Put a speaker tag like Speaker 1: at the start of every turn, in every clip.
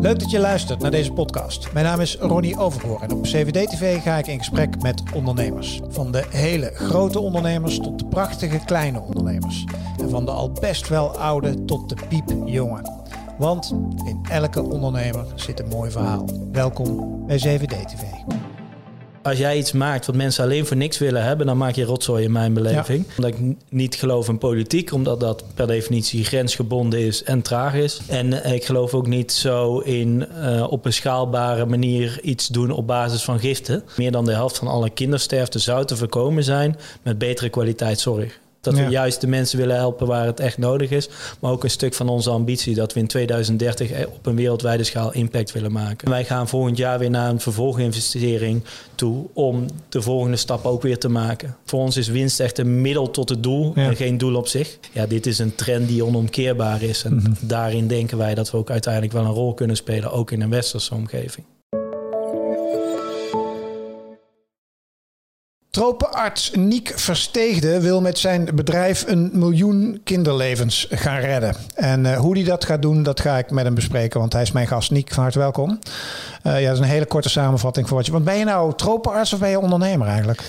Speaker 1: Leuk dat je luistert naar deze podcast. Mijn naam is Ronnie Overgoor en op CVD-TV ga ik in gesprek met ondernemers. Van de hele grote ondernemers tot de prachtige kleine ondernemers. En van de al best wel oude tot de piepjonge. Want in elke ondernemer zit een mooi verhaal. Welkom bij CVD-TV.
Speaker 2: Als jij iets maakt wat mensen alleen voor niks willen hebben, dan maak je rotzooi in mijn beleving. Omdat ik niet geloof in politiek, omdat dat per definitie grensgebonden is en traag is. En eh, ik geloof ook niet zo in uh, op een schaalbare manier iets doen op basis van giften. Meer dan de helft van alle kindersterfte zou te voorkomen zijn met betere kwaliteit zorg. Dat we juist de mensen willen helpen waar het echt nodig is. Maar ook een stuk van onze ambitie dat we in 2030 op een wereldwijde schaal impact willen maken. Wij gaan volgend jaar weer naar een vervolginvestering toe om de volgende stap ook weer te maken. Voor ons is winst echt een middel tot het doel en geen doel op zich. Ja, dit is een trend die onomkeerbaar is. En mhm. daarin denken wij dat we ook uiteindelijk wel een rol kunnen spelen, ook in een westerse omgeving.
Speaker 1: Tropenarts Niek Versteegde wil met zijn bedrijf een miljoen kinderlevens gaan redden. En uh, hoe hij dat gaat doen, dat ga ik met hem bespreken, want hij is mijn gast. Niek, van harte welkom. Uh, ja, dat is een hele korte samenvatting voor wat je... Want ben je nou tropenarts of ben je ondernemer eigenlijk?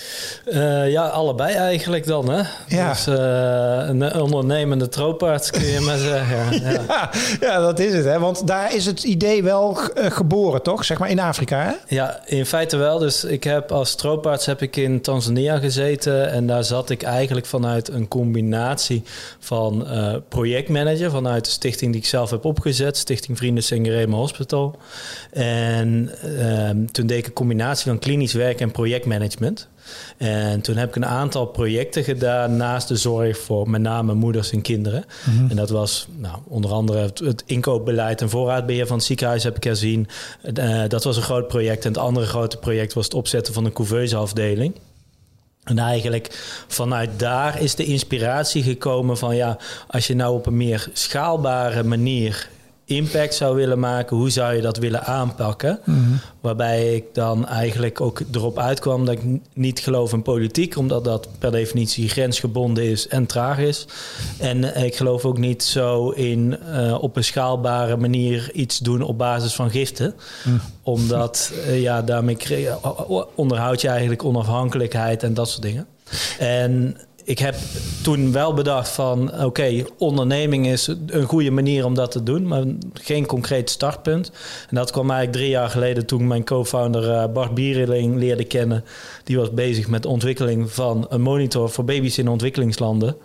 Speaker 2: Uh, ja, allebei eigenlijk dan, hè? Ja. Dus een ondernemende tropenarts kun je maar zeggen.
Speaker 1: Ja. ja. Ja, dat is het, hè? Want daar is het idee wel geboren, toch? Zeg maar in Afrika, hè?
Speaker 2: Ja, in feite wel. Dus ik heb als tropenarts heb ik in Tanzania gezeten. En daar zat ik eigenlijk vanuit een combinatie van uh, projectmanager. Vanuit de stichting die ik zelf heb opgezet. Stichting Vrienden Sengerema Hospital. En uh, toen deed ik een combinatie van klinisch werk en projectmanagement. En toen heb ik een aantal projecten gedaan naast de zorg voor met name moeders en kinderen. Mhm. En dat was nou, onder andere het, inkoopbeleid en voorraadbeheer van het ziekenhuis heb ik herzien. Uh, dat was een groot project. En het andere grote project was het opzetten van een couveuseafdeling. En eigenlijk vanuit daar is de inspiratie gekomen van ja, als je nou op een meer schaalbare manier impact zou willen maken, hoe zou je dat willen aanpakken? Mhm. Waarbij ik dan eigenlijk ook erop uitkwam dat ik niet geloof in politiek, omdat dat per definitie grensgebonden is en traag is. En ik geloof ook niet zo in uh, op een schaalbare manier iets doen op basis van giften. Mhm. Omdat uh, ja, daarmee onderhoud je eigenlijk onafhankelijkheid en dat soort dingen. En ik heb toen wel bedacht van oké, onderneming is een goede manier om dat te doen, maar geen concreet startpunt. En dat kwam eigenlijk drie jaar geleden toen mijn co-founder uh, Bart Biereling leerde kennen. Die was bezig met de ontwikkeling van een monitor voor baby's in ontwikkelingslanden.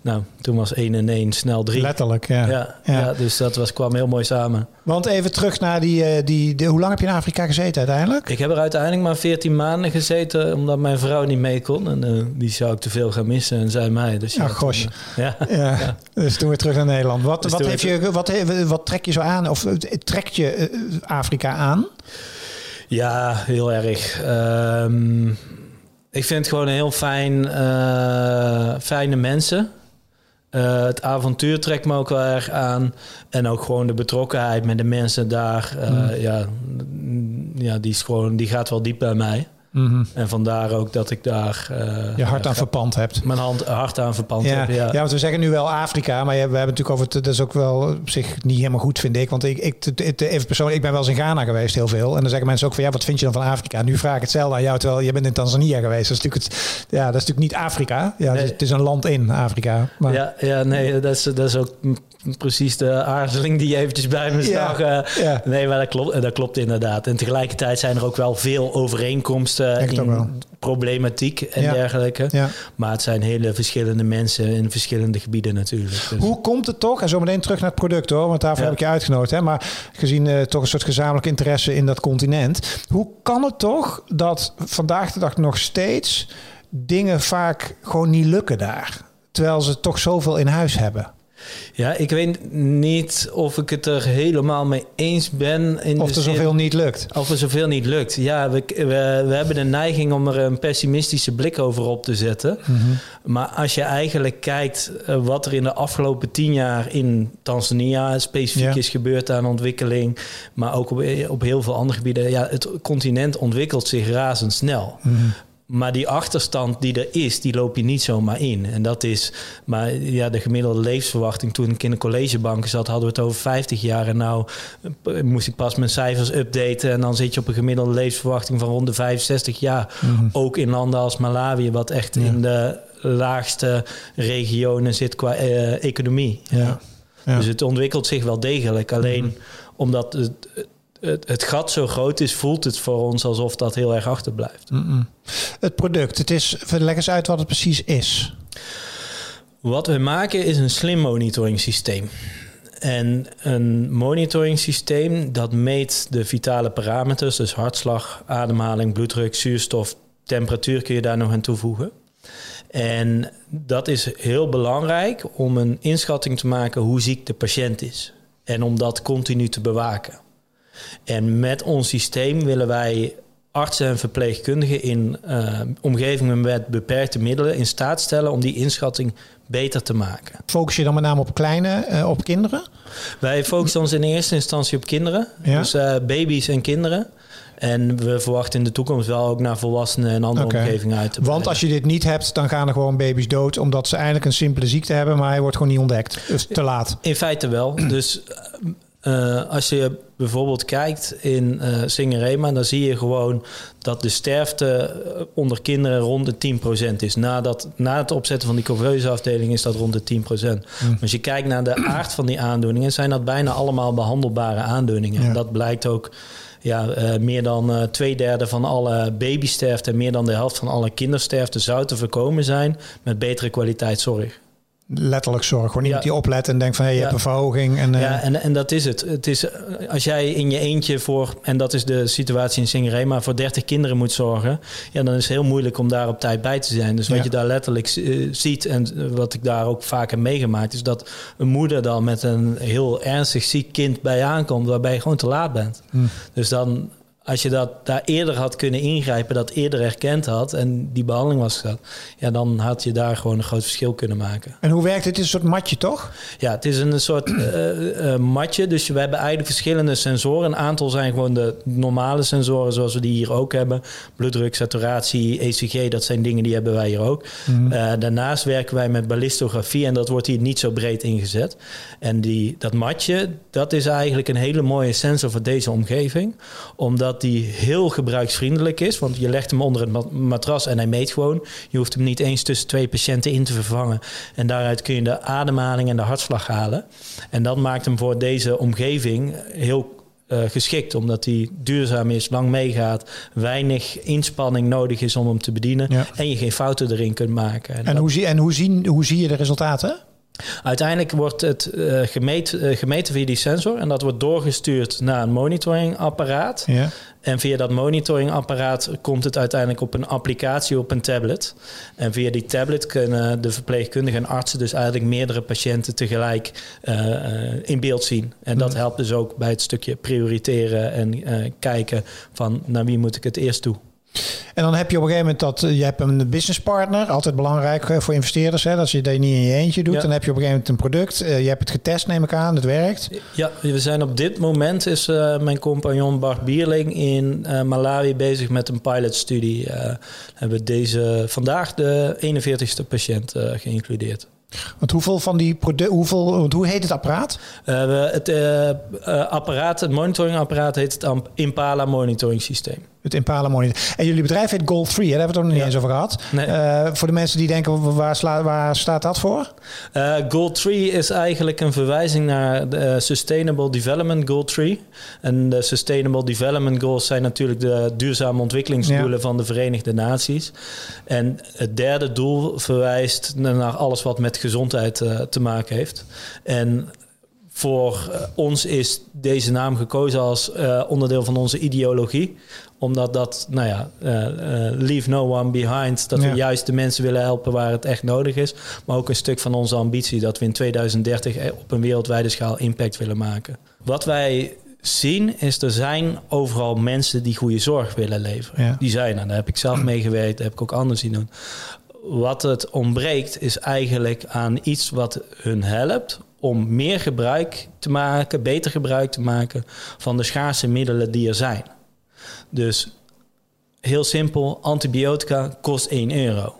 Speaker 2: Nou, toen was 1 en 1 snel 3.
Speaker 1: Letterlijk, ja.
Speaker 2: Ja, ja. dus dat was, kwam heel mooi samen.
Speaker 1: Want even terug naar die, eh, die, die, Hoe lang heb je in Afrika gezeten uiteindelijk?
Speaker 2: Ik heb er uiteindelijk maar 14 maanden gezeten, omdat mijn vrouw niet mee kon. En uh, die zou ik te veel gaan missen en zij mij. Dus
Speaker 1: ja, gosh. ja. ja. Dus toen weer terug naar Nederland. Wat, dus wat, heeft je, wat, wat trek je zo aan? Of trekt je Afrika aan?
Speaker 2: Ja, heel erg. Um, ik vind het gewoon heel fijn, uh, fijne mensen. Uh, het avontuur trekt me ook wel erg aan. En ook gewoon de betrokkenheid met de mensen daar. Uh, mm. ja, ja, die, is gewoon, die gaat wel diep bij mij. Mhm. En vandaar ook dat ik daar...
Speaker 1: Uh, je hart aan verpand hebt.
Speaker 2: Mijn hand, hart aan verpand
Speaker 1: ja.
Speaker 2: heb, ja.
Speaker 1: ja, want we zeggen nu wel Afrika, maar we hebben natuurlijk over... Het, dat is ook wel op zich niet helemaal goed, vind ik. Want ik, ik even persoonlijk, ik ben wel eens in Ghana geweest, heel veel. En dan zeggen mensen ook van, ja, wat vind je dan van Afrika? Nu vraag ik hetzelfde aan jou, terwijl je bent in Tanzania geweest. Dat is natuurlijk, het, ja, dat is natuurlijk niet Afrika. Ja, het is een land in Afrika.
Speaker 2: Maar... Ja, ja, nee, dat is, dat is ook precies de aarzeling die je eventjes bij me zag. Ja, ja. Nee, maar dat klopt, dat klopt inderdaad. En tegelijkertijd zijn er ook wel veel overeenkomsten in problematiek en dergelijke. Maar het zijn hele verschillende mensen in verschillende gebieden natuurlijk.
Speaker 1: Dus. Hoe komt het toch, en zo meteen terug naar het product hoor, want daarvoor heb ik je uitgenodigd. Hè? Maar gezien uh, toch een soort gezamenlijk interesse in dat continent. Hoe kan het toch dat vandaag de dag nog steeds dingen vaak gewoon niet lukken daar? Terwijl ze toch zoveel in huis hebben.
Speaker 2: Ja, ik weet niet of ik het er helemaal mee eens ben.
Speaker 1: In of er zoveel niet lukt.
Speaker 2: Of er zoveel niet lukt. Ja, we, we, we, hebben de neiging om er een pessimistische blik over op te zetten. Mhm. Maar als je eigenlijk kijkt eh, wat er in de afgelopen tien jaar in Tanzania specifiek is gebeurd aan ontwikkeling, maar ook op, op heel veel andere gebieden. Ja, het continent ontwikkelt zich razendsnel. Mm maar die achterstand die er is, die loop je niet zomaar in. En dat is, maar ja, de gemiddelde levensverwachting toen ik in de collegebanken zat, hadden we het over 50 jaar. En nou eh, moest ik pas mijn cijfers updaten. En dan zit je op een gemiddelde levensverwachting van rond de 65 jaar.
Speaker 1: Mhm.
Speaker 2: Ook in landen als Malawi, wat echt
Speaker 1: Ja.
Speaker 2: in de laagste regionen zit qua eh, economie.
Speaker 1: Ja. Ja.
Speaker 2: Dus het ontwikkelt zich wel degelijk. Alleen omdat het, het, het gat zo groot is, voelt het voor ons alsof dat heel erg achterblijft.
Speaker 1: Het product, het is, leg eens uit wat het precies is.
Speaker 2: Wat we maken is een slim monitoring systeem. En een monitoring systeem dat meet de vitale parameters, dus hartslag, ademhaling, bloeddruk, zuurstof, temperatuur kun je daar nog aan toevoegen. En dat is heel belangrijk om een inschatting te maken hoe ziek de patiënt is. En om dat continu te bewaken. En met ons systeem willen wij artsen en verpleegkundigen in eh, omgevingen met beperkte middelen in staat stellen om die inschatting beter te maken.
Speaker 1: Focus je dan met name op kleine, eh, op kinderen?
Speaker 2: Wij focussen ons in eerste instantie op kinderen,
Speaker 1: Ja.
Speaker 2: dus eh, baby's en kinderen. En we verwachten in de toekomst wel ook naar volwassenen en andere omgevingen uit te
Speaker 1: Want
Speaker 2: breiden.
Speaker 1: als je dit niet hebt, dan gaan er gewoon baby's dood, omdat ze eigenlijk een simpele ziekte hebben, maar hij wordt gewoon niet ontdekt. Dus te laat.
Speaker 2: In feite wel. Dus eh, als je bijvoorbeeld kijkt in Singerema, dan zie je gewoon dat de sterfte eh, onder kinderen rond de 10% is. Nadat, na het opzetten van die couveuse afdeling is dat rond de 10%. Maar als je kijkt naar de aard van die aandoeningen, zijn dat bijna allemaal behandelbare aandoeningen.
Speaker 1: Ja.
Speaker 2: En dat blijkt ook. Ja, meer dan eh, twee derde van alle babysterfte en meer dan de helft van alle kindersterfte zou te voorkomen zijn met betere kwaliteit zorg.
Speaker 1: Letterlijk zorg. Gewoon iemand
Speaker 2: Ja.
Speaker 1: die oplet en denkt van hey, je
Speaker 2: Ja.
Speaker 1: hebt een verhoging. En, eh,
Speaker 2: Ja, en, en dat is het. Het is eh, als jij in je eentje voor, en dat is de situatie in Singerema, voor 30 kinderen moet zorgen, ja, dan is het heel moeilijk om daar op tijd bij te zijn. Dus wat
Speaker 1: Ja.
Speaker 2: je daar letterlijk eh, ziet en wat ik daar ook vaak heb meegemaakt, is dat een moeder dan met een heel ernstig ziek kind bij aankomt, waarbij je gewoon te laat bent.
Speaker 1: Hm.
Speaker 2: Dus dan, als je dat daar eerder had kunnen ingrijpen, dat eerder erkend had en die behandeling was gehad, ja, dan had je daar gewoon een groot verschil kunnen maken.
Speaker 1: En hoe werkt het? Het is een soort matje, toch?
Speaker 2: Ja, het is een soort eh, eh, matje. Dus we hebben eigenlijk verschillende sensoren. Een aantal zijn gewoon de normale sensoren, zoals we die hier ook hebben. Bloeddruk, saturatie, ECG, dat zijn dingen die hebben wij hier ook.
Speaker 1: Mhm.
Speaker 2: Eh, daarnaast werken wij met ballistografie en dat wordt hier niet zo breed ingezet. En die, dat matje, dat is eigenlijk een hele mooie sensor voor deze omgeving. Omdat die heel gebruiksvriendelijk is. Want je legt hem onder het ma- matras en hij meet gewoon. Je hoeft hem niet eens tussen twee patiënten in te vervangen. En daaruit kun je de ademhaling en de hartslag halen. En dat maakt hem voor deze omgeving heel eh, geschikt, omdat hij duurzaam is, lang meegaat, weinig inspanning nodig is om hem te bedienen
Speaker 1: Ja.
Speaker 2: en je geen fouten erin kunt maken. En
Speaker 1: En,
Speaker 2: dat-
Speaker 1: hoe, zie, en hoe, zien, hoe zie je de resultaten?
Speaker 2: Uiteindelijk wordt het eh, gemeet, eh, gemeten via die sensor en dat wordt doorgestuurd naar een monitoringapparaat.
Speaker 1: Ja.
Speaker 2: En via dat monitoringapparaat komt het uiteindelijk op een applicatie op een tablet. En via die tablet kunnen de verpleegkundigen en artsen dus eigenlijk meerdere patiënten tegelijk eh, in beeld zien. En dat helpt dus ook bij het stukje prioriteren en kijken van naar wie moet ik het eerst toe.
Speaker 1: En dan heb je op een gegeven moment dat eh, je hebt een business partner, altijd belangrijk eh, voor investeerders, hè, dat je dat niet in je eentje doet.
Speaker 2: Ja.
Speaker 1: Dan heb je op een gegeven moment een product, eh, je hebt het getest, neem ik aan, het werkt.
Speaker 2: Ja, we zijn op dit moment is mijn compagnon Bart Bierling in Malawi bezig met een pilotstudie. Eh hebben we deze vandaag de 41ste patiënt geïncludeerd.
Speaker 1: Want hoeveel van die producten, hoeveel, hoe heet het apparaat?
Speaker 2: We- het apparaat, het monitoringapparaat heet het Impala monitoring systeem.
Speaker 1: Het Impala Monitor. En jullie bedrijf heet Gold 3, hè? daar hebben we het nog niet
Speaker 2: Ja.
Speaker 1: eens over gehad.
Speaker 2: Nee.
Speaker 1: Eh, voor de mensen die denken, waar, sla- waar staat dat voor?
Speaker 2: Eh, Goal 3 is eigenlijk een verwijzing naar de eh, Sustainable Development Goal 3. En de Sustainable Development Goals zijn natuurlijk de duurzame ontwikkelingsdoelen
Speaker 1: Ja.
Speaker 2: van de Verenigde Naties. En het derde doel verwijst naar alles wat met gezondheid te maken heeft. En voor ons is deze naam gekozen als onderdeel van onze ideologie. Omdat dat, nou ja, eh, eh, leave no one behind. Dat
Speaker 1: Ja.
Speaker 2: we juist de mensen willen helpen waar het echt nodig is. Maar ook een stuk van onze ambitie dat we in 2030 eh, op een wereldwijde schaal impact willen maken. Wat wij zien is er zijn overal mensen die goede zorg willen leveren.
Speaker 1: Ja.
Speaker 2: Die zijn er. Daar heb ik zelf mee gewerkt. Dat heb ik ook anders zien doen. Wat het ontbreekt is eigenlijk aan iets wat hun helpt om meer gebruik te maken, beter gebruik te maken van de schaarse middelen die er zijn. Dus heel simpel, antibiotica kost 1 euro.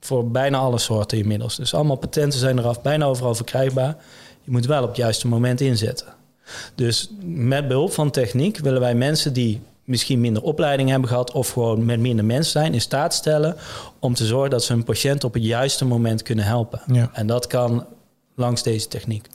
Speaker 2: Voor bijna alle soorten inmiddels. Dus allemaal patenten zijn eraf, bijna overal verkrijgbaar. Je moet wel op het juiste moment inzetten. Dus met behulp van techniek willen wij mensen die misschien minder opleiding hebben gehad of gewoon met minder mensen zijn, in staat stellen om te zorgen dat ze een patiënt op het juiste moment kunnen helpen.
Speaker 1: Ja.
Speaker 2: En dat kan langs deze techniek.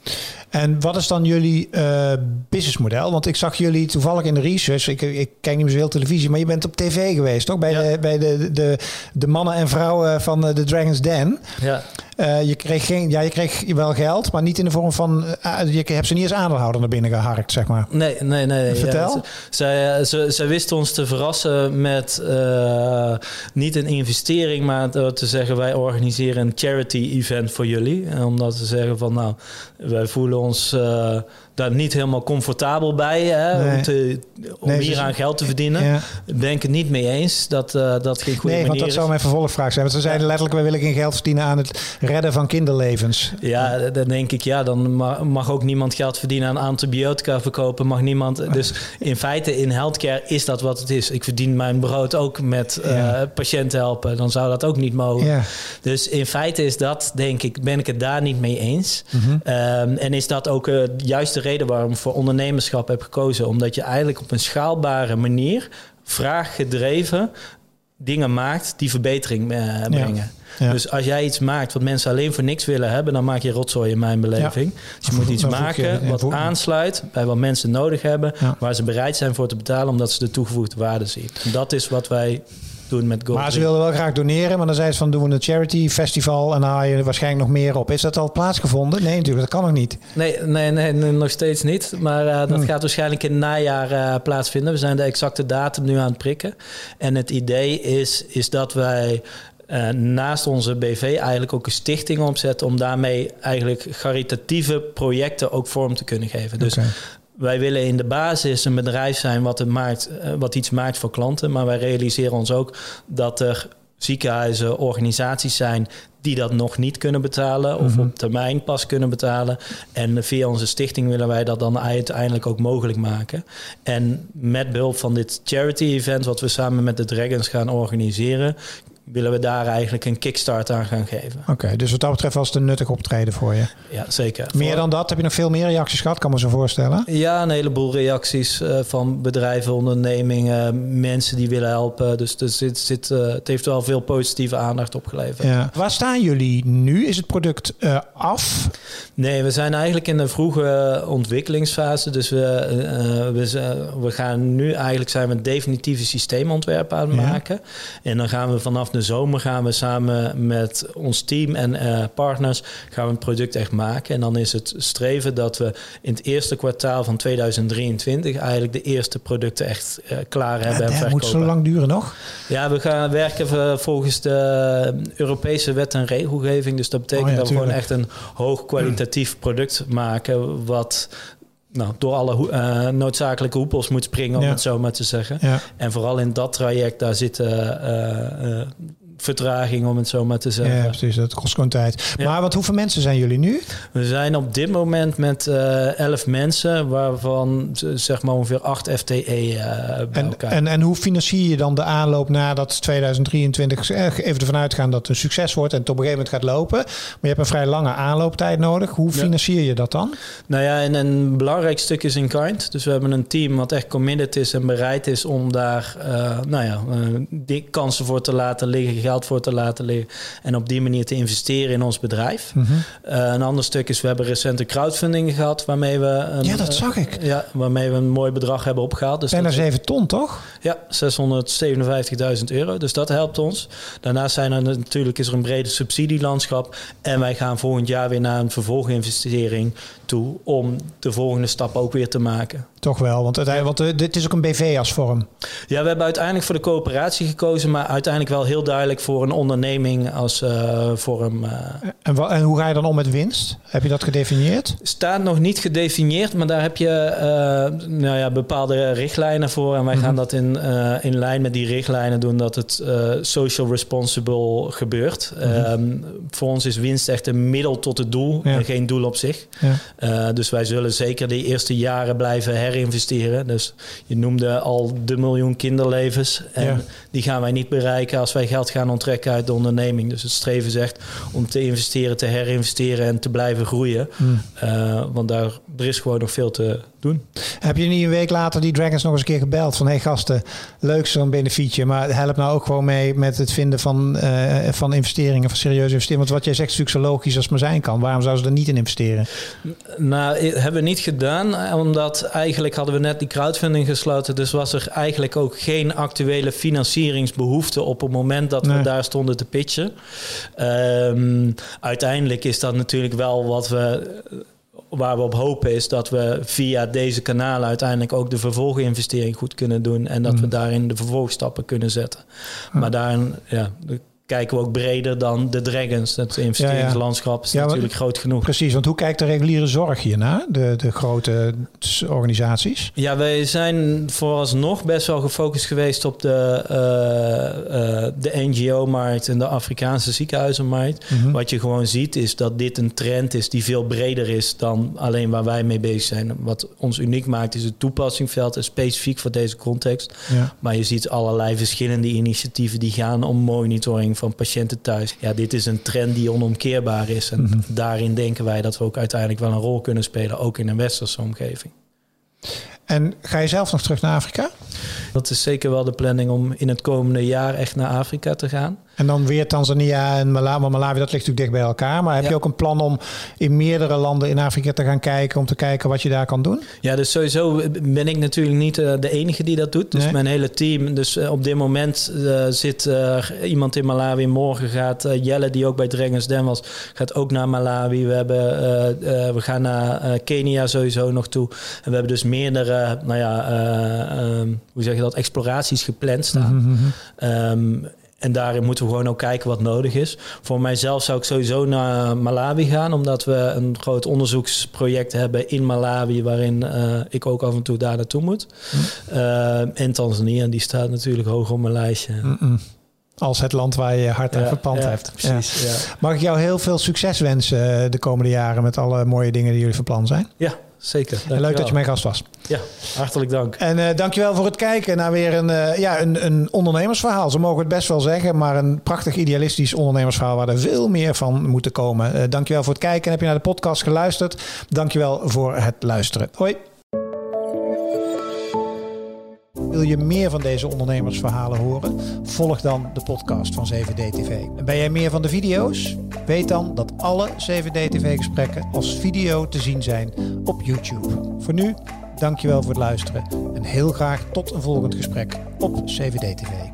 Speaker 1: En wat is dan jullie uh, businessmodel? Want ik zag jullie toevallig in de research. Ik, ik kijk niet meer zoveel televisie, maar je bent op tv geweest, toch? Bij, de, bij de, de, de mannen en vrouwen van de Dragon's Den.
Speaker 2: Ja.
Speaker 1: Uh, je, kreeg geen, ja, je kreeg wel geld, maar niet in de vorm van. Uh, je hebt ze niet als aandeelhouder naar binnen geharkt, zeg maar.
Speaker 2: Nee, nee, nee.
Speaker 1: Vertel.
Speaker 2: Ja, zij, ze, zij wisten ons te verrassen met uh, niet een investering, maar te zeggen: wij organiseren een charity event voor jullie. Omdat ze zeggen van nou, wij voelen ons daar niet helemaal comfortabel bij hè,
Speaker 1: Nee.
Speaker 2: om, te, om
Speaker 1: Nee,
Speaker 2: hier aan geld te verdienen.
Speaker 1: Ja.
Speaker 2: Ben ik het niet mee eens dat uh, dat geen goede
Speaker 1: Nee, want
Speaker 2: manier
Speaker 1: dat
Speaker 2: is.
Speaker 1: zou mijn vervolgvraag zijn. Want ze zeiden letterlijk: we willen geen geld verdienen aan het redden van kinderlevens.
Speaker 2: Ja, dan denk ik, ja, dan ma- mag ook niemand geld verdienen aan antibiotica verkopen. Mag niemand. Dus in feite, in healthcare is dat wat het is. Ik verdien mijn brood ook met eh, patiënten helpen. Dan zou dat ook niet mogen.
Speaker 1: Ja.
Speaker 2: Dus in feite is dat, denk ik, ben ik het daar niet mee eens.
Speaker 1: Mhm.
Speaker 2: Ehm, en is dat ook uh, juist de reden waarom ik voor ondernemerschap heb gekozen? Omdat je eigenlijk op een schaalbare manier, vraaggedreven, dingen maakt die verbetering uh, brengen.
Speaker 1: Ja.
Speaker 2: Dus als jij iets maakt wat mensen alleen voor niks willen hebben, dan maak je rotzooi in mijn beleving. Dus je moet iets maken
Speaker 1: ja,
Speaker 2: wat aansluit bij wat mensen nodig hebben, waar ze bereid zijn voor te betalen, omdat ze de toegevoegde waarde zien. En dat is wat wij doen met Gold.
Speaker 1: Maar ze wilden wel graag doneren, maar dan zei ze van doen we een charity festival en dan haal je er waarschijnlijk nog meer op. Is dat al plaatsgevonden? Nee, natuurlijk, dat kan nog niet.
Speaker 2: Nee, nee, nee, nee, nog steeds niet. Maar uh, dat
Speaker 1: Hmm.
Speaker 2: gaat waarschijnlijk in het najaar uh, plaatsvinden. We zijn de exacte datum nu aan het prikken. En het idee is, is dat wij uh, naast onze BV eigenlijk ook een stichting opzetten... om daarmee eigenlijk caritatieve projecten ook vorm te kunnen geven. Dus. Wij willen in de basis een bedrijf zijn wat, het maakt, uh, wat iets maakt voor klanten. Maar wij realiseren ons ook dat er ziekenhuizen, organisaties zijn die dat nog niet kunnen betalen of
Speaker 1: Mhm.
Speaker 2: op termijn pas kunnen betalen. En via onze stichting willen wij dat dan uiteindelijk ook mogelijk maken. En met behulp van dit charity event, wat we samen met de Dragons gaan organiseren, willen we daar eigenlijk een kickstart aan gaan geven.
Speaker 1: Oké, dus wat dat betreft was het een nuttig optreden voor je.
Speaker 2: Ja, zeker.
Speaker 1: Meer
Speaker 2: Voor-
Speaker 1: dan dat heb je nog veel meer reacties gehad, kan me zo voorstellen.
Speaker 2: Ja, een heleboel reacties eh, van bedrijven, ondernemingen, mensen die willen helpen. Dus zit, zit, eh, het heeft wel veel positieve aandacht opgeleverd.
Speaker 1: Ja. Waar staan jullie nu? Is het product eh, af?
Speaker 2: Nee, we zijn eigenlijk in de vroege ontwikkelingsfase. Dus we, we, we gaan nu eigenlijk zijn we een definitieve systeemontwerp aan het
Speaker 1: Ja.
Speaker 2: maken. En dan gaan we vanaf de zomer gaan we samen met ons team en eh, partners gaan we een product echt maken. En dan is het streven dat we in het eerste kwartaal van 2023 eigenlijk de eerste producten echt eh, klaar hebben en verkopen.
Speaker 1: moet zo lang duren nog.
Speaker 2: Ja, we gaan werken volgens de Europese wet en regelgeving. Dus dat betekent
Speaker 1: Oh ja,
Speaker 2: dat we gewoon echt een hoog kwalitatief product maken. Wat nou, door alle eh, noodzakelijke hoepels moet springen, om
Speaker 1: Ja.
Speaker 2: het zo maar te zeggen.
Speaker 1: Ja.
Speaker 2: En vooral in dat traject, daar zitten eh, eh, vertraging, om het zo maar te zeggen.
Speaker 1: ja, precies. Dat kost gewoon tijd.
Speaker 2: Ja.
Speaker 1: Maar wat, hoeveel mensen zijn jullie nu?
Speaker 2: We zijn op dit moment met eh 11 mensen, waarvan zeg maar ongeveer 8 FTE eh bij
Speaker 1: En,
Speaker 2: elkaar.
Speaker 1: en, en hoe financier je dan de aanloop nadat 2023 eh, even ervan uitgaan dat het een succes wordt en het op een gegeven moment gaat lopen? Maar je hebt een vrij lange aanlooptijd nodig. Hoe
Speaker 2: Ja.
Speaker 1: financier je dat dan?
Speaker 2: Nou ja, en een belangrijk stuk is in kind. Dus we hebben een team wat echt committed is en bereid is om daar nou ja, die kansen voor te laten liggen, geld voor te laten liggen. En op die manier te investeren in ons bedrijf.
Speaker 1: Mhm.
Speaker 2: Eh, een ander stuk is, we hebben recente crowdfunding gehad waarmee we... Een,
Speaker 1: Ja, dat
Speaker 2: eh,
Speaker 1: zag ik.
Speaker 2: ja, waarmee we een mooi bedrag hebben opgehaald. Dus
Speaker 1: Bijna
Speaker 2: dat-
Speaker 1: 7 ton, toch?
Speaker 2: ja, 657.000 euro. Dus dat helpt ons. Daarnaast zijn er natuurlijk is er een brede subsidielandschap. En wij gaan volgend jaar weer naar een vervolginvestering toe om de volgende stap ook weer te maken.
Speaker 1: Toch wel, want, uiteindelijk, want eh, dit is ook een BV als vorm.
Speaker 2: Ja, we hebben uiteindelijk voor de coöperatie gekozen, maar uiteindelijk wel heel duidelijk voor een onderneming als uh, vorm. Uh,
Speaker 1: en, en, hoe ga je dan om met winst? Heb je dat gedefinieerd?
Speaker 2: Staat nog niet gedefinieerd, maar daar heb je uh, nou ja, bepaalde richtlijnen voor. En wij gaan mhm. dat in, in lijn met die richtlijnen doen dat het social responsible gebeurt. Mm voor ons is winst echt een middel tot het doel en geen doel op zich. Ja. dus wij zullen zeker de eerste jaren blijven herinvesteren. Dus je noemde al de miljoen kinderlevens. En die gaan wij niet bereiken als wij geld gaan onttrekken uit de onderneming. Dus het streven zegt om te investeren, te herinvesteren en te blijven groeien. Hmm. Uh, want daar er is gewoon nog veel te doen.
Speaker 1: Heb je niet een week later die Dragons nog eens een keer gebeld van hey gasten, leuk zo'n benefietje, maar help nou ook gewoon mee met het vinden van, uh, van investeringen, van serieuze investeringen. Want wat jij zegt is natuurlijk zo logisch als het maar zijn kan. Waarom zouden ze er niet in investeren?
Speaker 2: Nou, hebben we niet gedaan, omdat eigenlijk hadden we net die crowdfunding gesloten, dus was er eigenlijk ook geen actuele financieringsbehoefte op het moment dat we daar stonden te pitchen. Um, uiteindelijk is dat natuurlijk wel wat we waar we op hopen is dat we via deze kanalen uiteindelijk ook de vervolginvestering goed kunnen doen en dat we mm. daarin de vervolgstappen kunnen zetten. Maar daarin, ja, kijken we ook breder dan de Dragons. Het investeringslandschap is natuurlijk groot genoeg.
Speaker 1: Precies, want hoe kijkt de reguliere zorg hiernaar, de, de grote organisaties?
Speaker 2: Ja, wij zijn vooralsnog best wel gefocust geweest op de, uh, uh, de NGO-markt en de Afrikaanse ziekenhuizenmarkt. Mhm. Wat je gewoon ziet is dat dit een trend is die veel breder is dan alleen waar wij mee bezig zijn. Wat ons uniek maakt is het toepassingsveld en specifiek voor deze context. Maar je ziet allerlei verschillende initiatieven die gaan om monitoring van patiënten thuis. Ja, dit is een trend die onomkeerbaar is. En mhm. daarin denken wij dat we ook uiteindelijk wel een rol kunnen spelen, ook in een westerse omgeving.
Speaker 1: En ga je zelf nog terug naar Afrika?
Speaker 2: Dat is zeker wel de planning om in het komende jaar echt naar Afrika te gaan.
Speaker 1: En dan weer Tanzania en Malawi. Malawi, dat ligt natuurlijk dicht bij elkaar. Maar heb je ook een plan om in meerdere landen in Afrika te gaan kijken... om te kijken wat je daar kan doen?
Speaker 2: Ja, dus sowieso ben ik natuurlijk niet eh, de enige die dat doet. Dus mijn hele team. Dus eh, op dit moment uh, zit iemand in Malawi. Morgen gaat Jelle, die ook bij Drengers Den was... gaat ook naar Malawi. We, hebben, we gaan naar Kenia sowieso nog toe. En we hebben dus meerdere, nou ja... Ehm, hoe zeg je dat, exploraties gepland staan. Mm -hmm. En daarin moeten we gewoon ook kijken wat nodig is. Voor mijzelf zou ik sowieso naar Malawi gaan, omdat we een groot onderzoeksproject hebben in Malawi, waarin uh, ik ook af en toe daar naartoe moet. Mm. Uh, en Tanzania, die staat natuurlijk hoog op mijn lijstje. Mm -mm.
Speaker 1: Als het land waar je hart aan verpand hebt. Precies, ja. Mag ik jou heel veel succes wensen eh, de komende jaren met alle mooie dingen die jullie van plan zijn?
Speaker 2: Ja, zeker.
Speaker 1: leuk dat je mijn gast was.
Speaker 2: Ja, hartelijk dank.
Speaker 1: En uh, dankjewel voor het kijken naar weer een, uh, ja, een, een ondernemersverhaal. Ze mogen het best wel zeggen, maar een prachtig idealistisch ondernemersverhaal waar er veel meer van moet komen. Uh, dankjewel voor het kijken. En heb je naar de podcast geluisterd? Dankjewel voor het luisteren. Hoi. Wil je meer van deze ondernemersverhalen horen? Volg dan de podcast van 7D-TV. En ben jij meer van de video's? Weet dan dat alle 7D-TV-gesprekken als video te zien zijn op YouTube. Voor nu, dankjewel voor het luisteren en heel graag tot een volgend gesprek op 7D-TV.